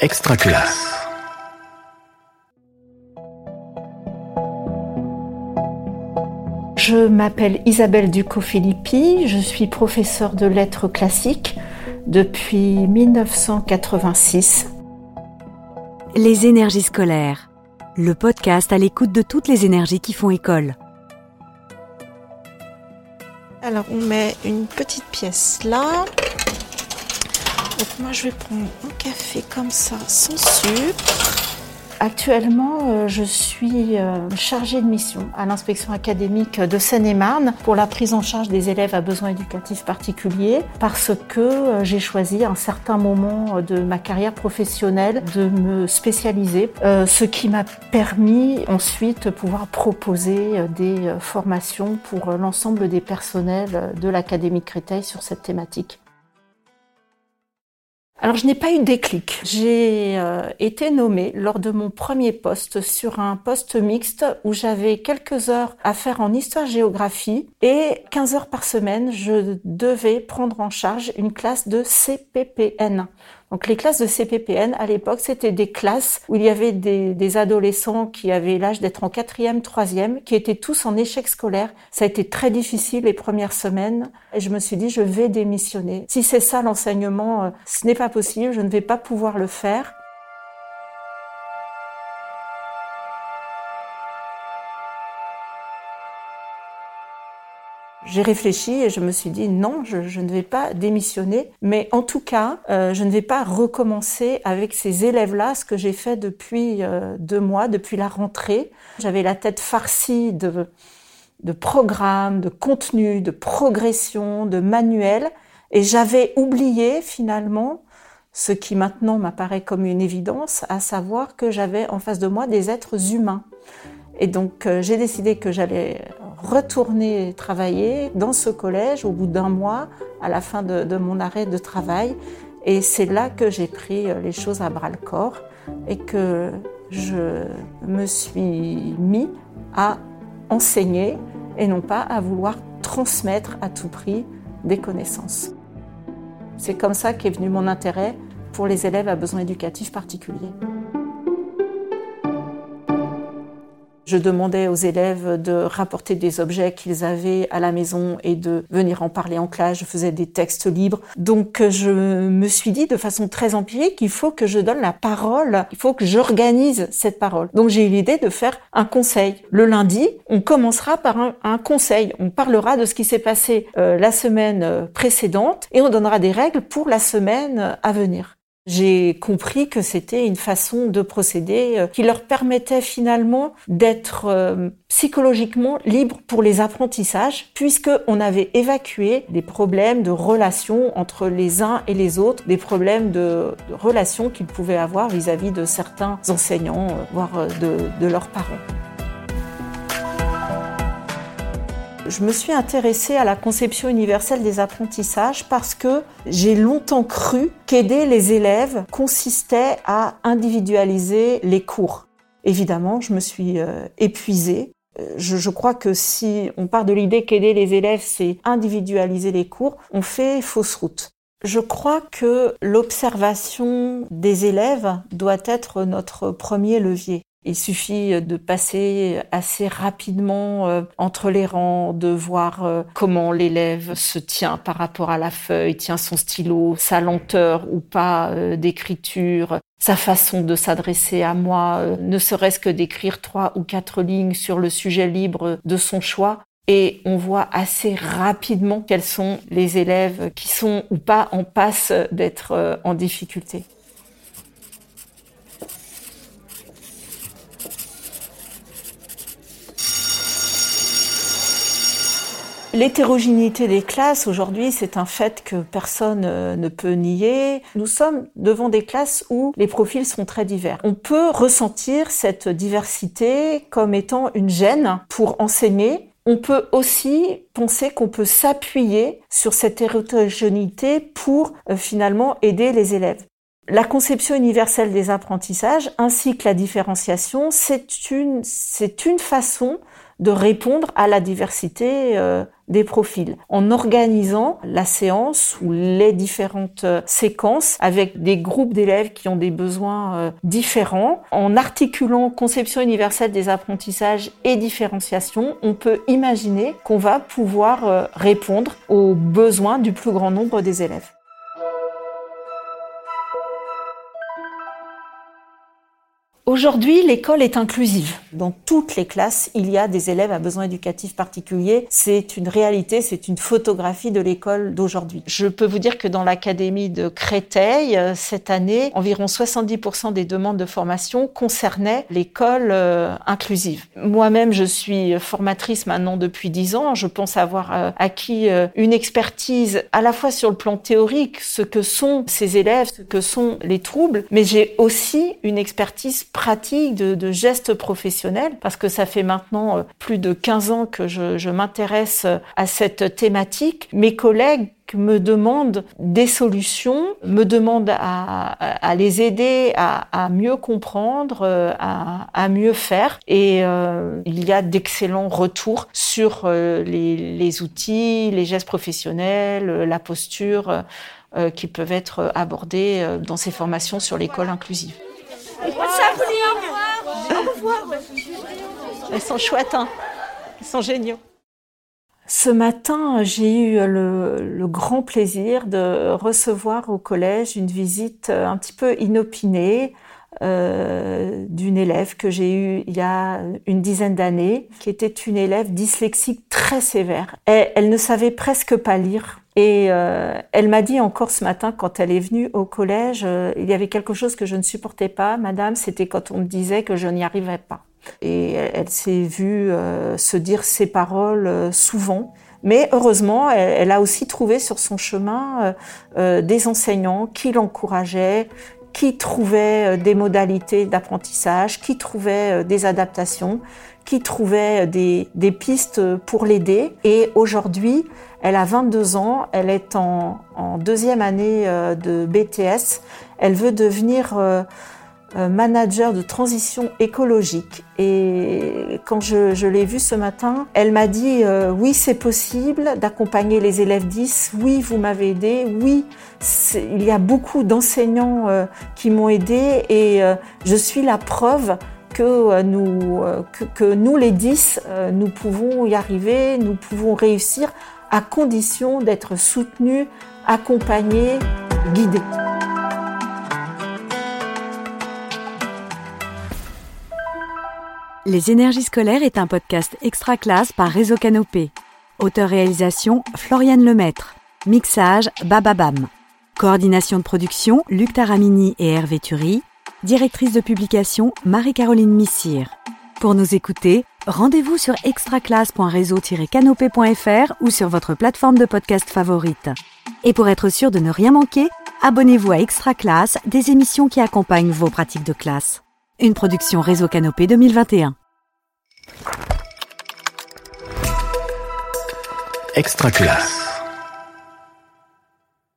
Extra classe. Je m'appelle Isabelle Ducot-Philippi, je suis professeure de lettres classiques depuis 1986. Les énergies scolaires, le podcast à l'écoute de toutes les énergies qui font école. Alors on met une petite pièce là. Donc moi je vais prendre un café comme ça sans sucre. Actuellement, euh, je suis euh, chargée de mission à l'inspection académique de Seine-et-Marne pour la prise en charge des élèves à besoins éducatifs particuliers parce que euh, j'ai choisi à un certain moment de ma carrière professionnelle de me spécialiser, ce qui m'a permis ensuite de pouvoir proposer des formations pour l'ensemble des personnels de l'Académie Créteil sur cette thématique. Alors je n'ai pas eu de déclic. J'ai euh, été nommée lors de mon premier poste sur un poste mixte où j'avais quelques heures à faire en histoire-géographie et 15 heures par semaine, je devais prendre en charge une classe de CPPN. Donc les classes de CPPN à l'époque, c'était des classes où il y avait des, adolescents qui avaient l'âge d'être en quatrième, troisième, qui étaient tous en échec scolaire. Ça a été très difficile les premières semaines et je me suis dit je vais démissionner. Si c'est ça l'enseignement, euh, ce n'est pas possible, je ne vais pas pouvoir le faire. J'ai réfléchi et je me suis dit non, je, ne vais pas démissionner, mais en tout cas, euh, je ne vais pas recommencer avec ces élèves-là ce que j'ai fait depuis euh, deux mois, depuis la rentrée. J'avais la tête farcie de, de programmes, de contenus, de progression, de manuels, et j'avais oublié finalement ce qui maintenant m'apparaît comme une évidence, à savoir que j'avais en face de moi des êtres humains. Et donc euh, j'ai décidé que j'allais retourner travailler dans ce collège au bout d'un mois, à la fin de, mon arrêt de travail. Et c'est là que j'ai pris euh, les choses à bras le corps et que je me suis mis à enseigner et non pas à vouloir transmettre à tout prix des connaissances. C'est comme ça qu'est venu mon intérêt pour les élèves à besoins éducatifs particuliers. Je demandais aux élèves de rapporter des objets qu'ils avaient à la maison et de venir en parler en classe. Je faisais des textes libres. Donc je me suis dit de façon très empirique qu'il faut que je donne la parole, il faut que j'organise cette parole. Donc j'ai eu l'idée de faire un conseil. Le lundi, on commencera par un, conseil. On parlera de ce qui s'est passé euh, la semaine euh, précédente et on donnera des règles pour la semaine à venir. J'ai compris que c'était une façon de procéder euh, qui leur permettait finalement d'être euh, psychologiquement libres pour les apprentissages, puisque on avait évacué des problèmes de relations entre les uns et les autres, des problèmes de, relations qu'ils pouvaient avoir vis-à-vis de certains enseignants, euh, voire de, de leurs parents. Je me suis intéressée à la conception universelle des apprentissages parce que j'ai longtemps cru qu'aider les élèves consistait à individualiser les cours. Évidemment, je me suis euh, épuisée. Euh, je, crois que si on part de l'idée qu'aider les élèves, c'est individualiser les cours, on fait fausse route. Je crois que l'observation des élèves doit être notre premier levier. Il suffit de passer assez rapidement euh, entre les rangs, de voir euh, comment l'élève se tient par rapport à la feuille, tient son stylo, sa lenteur ou pas euh, d'écriture, sa façon de s'adresser à moi, ne serait-ce que d'écrire trois ou quatre lignes sur le sujet libre de son choix. Et on voit assez rapidement quels sont les élèves qui sont ou pas en passe d'être en difficulté. L'hétérogénéité des classes aujourd'hui, c'est un fait que personne euh, ne peut nier. Nous sommes devant des classes où les profils sont très divers. On peut ressentir cette diversité comme étant une gêne pour enseigner. On peut aussi penser qu'on peut s'appuyer sur cette hétérogénéité pour euh, finalement aider les élèves. La conception universelle des apprentissages ainsi que la différenciation, c'est une, c'est une façon de répondre à la diversité euh, des profils en organisant la séance ou les différentes euh, séquences avec des groupes d'élèves qui ont des besoins euh, différents, en articulant conception universelle des apprentissages et différenciation, on peut imaginer qu'on va pouvoir répondre aux besoins du plus grand nombre des élèves. Aujourd'hui, l'école est inclusive. Dans toutes les classes, il y a des élèves à besoins éducatifs particuliers. C'est une réalité, c'est une photographie de l'école d'aujourd'hui. Je peux vous dire que dans l'académie de Créteil, euh, cette année, environ 70% des demandes de formation concernaient l'école euh, inclusive. Moi-même, je suis formatrice maintenant depuis 10 ans. Je pense avoir euh, acquis une expertise à la fois sur le plan théorique, ce que sont ces élèves, ce que sont les troubles, mais j'ai aussi une expertise pratique, de, gestes professionnels, parce que ça fait maintenant euh, plus de 15 ans que je, m'intéresse euh, à cette thématique. Mes collègues me demandent des solutions, me demandent à, les aider à, mieux comprendre, euh, à, mieux faire. Et il y a d'excellents retours sur les, outils, les gestes professionnels, la posture qui peuvent être abordés dans ces formations sur l'école inclusive. Elles sont chouettes, hein Elles sont géniaux. Ce matin, j'ai eu le, grand plaisir de recevoir au collège une visite un petit peu inopinée euh, d'une élève que j'ai eue il y a une dizaine d'années, qui était une élève dyslexique très sévère. elle ne savait presque pas lire. Et euh, elle m'a dit encore ce matin, quand elle est venue au collège, euh, il y avait quelque chose que je ne supportais pas, madame, c'était quand on me disait que je n'y arrivais pas. Et elle, s'est vue euh, se dire ces paroles souvent. Mais heureusement, elle, a aussi trouvé sur son chemin des enseignants qui l'encourageaient, qui trouvaient des modalités d'apprentissage, qui trouvaient des adaptations, qui trouvaient des, des pistes pour l'aider. Et aujourd'hui, elle a 22 ans, elle est en, deuxième année euh, de BTS. Elle veut devenir euh, euh, manager de transition écologique. Et quand je, l'ai vue ce matin, elle m'a dit oui, c'est possible d'accompagner les élèves 10. Oui, vous m'avez aidé. Oui, il y a beaucoup d'enseignants qui m'ont aidé et je suis la preuve que nous, que, nous les 10, nous pouvons y arriver, nous pouvons réussir à condition d'être soutenu, accompagné, guidé. Les énergies scolaires est un podcast extra classe par Réseau Canopé. Auteur-réalisation Floriane Lemaître. Mixage Bababam. Coordination de production Luc Taramini et Hervé Thury. Directrice de publication Marie-Caroline Missire. Pour nous écouter, rendez-vous sur extraclasse.réseau-canopé.fr ou sur votre plateforme de podcast favorite. Et pour être sûr de ne rien manquer, abonnez-vous à Extra Classe, des émissions qui accompagnent vos pratiques de classe. Une production Réseau Canopé 2021. Extra Classe.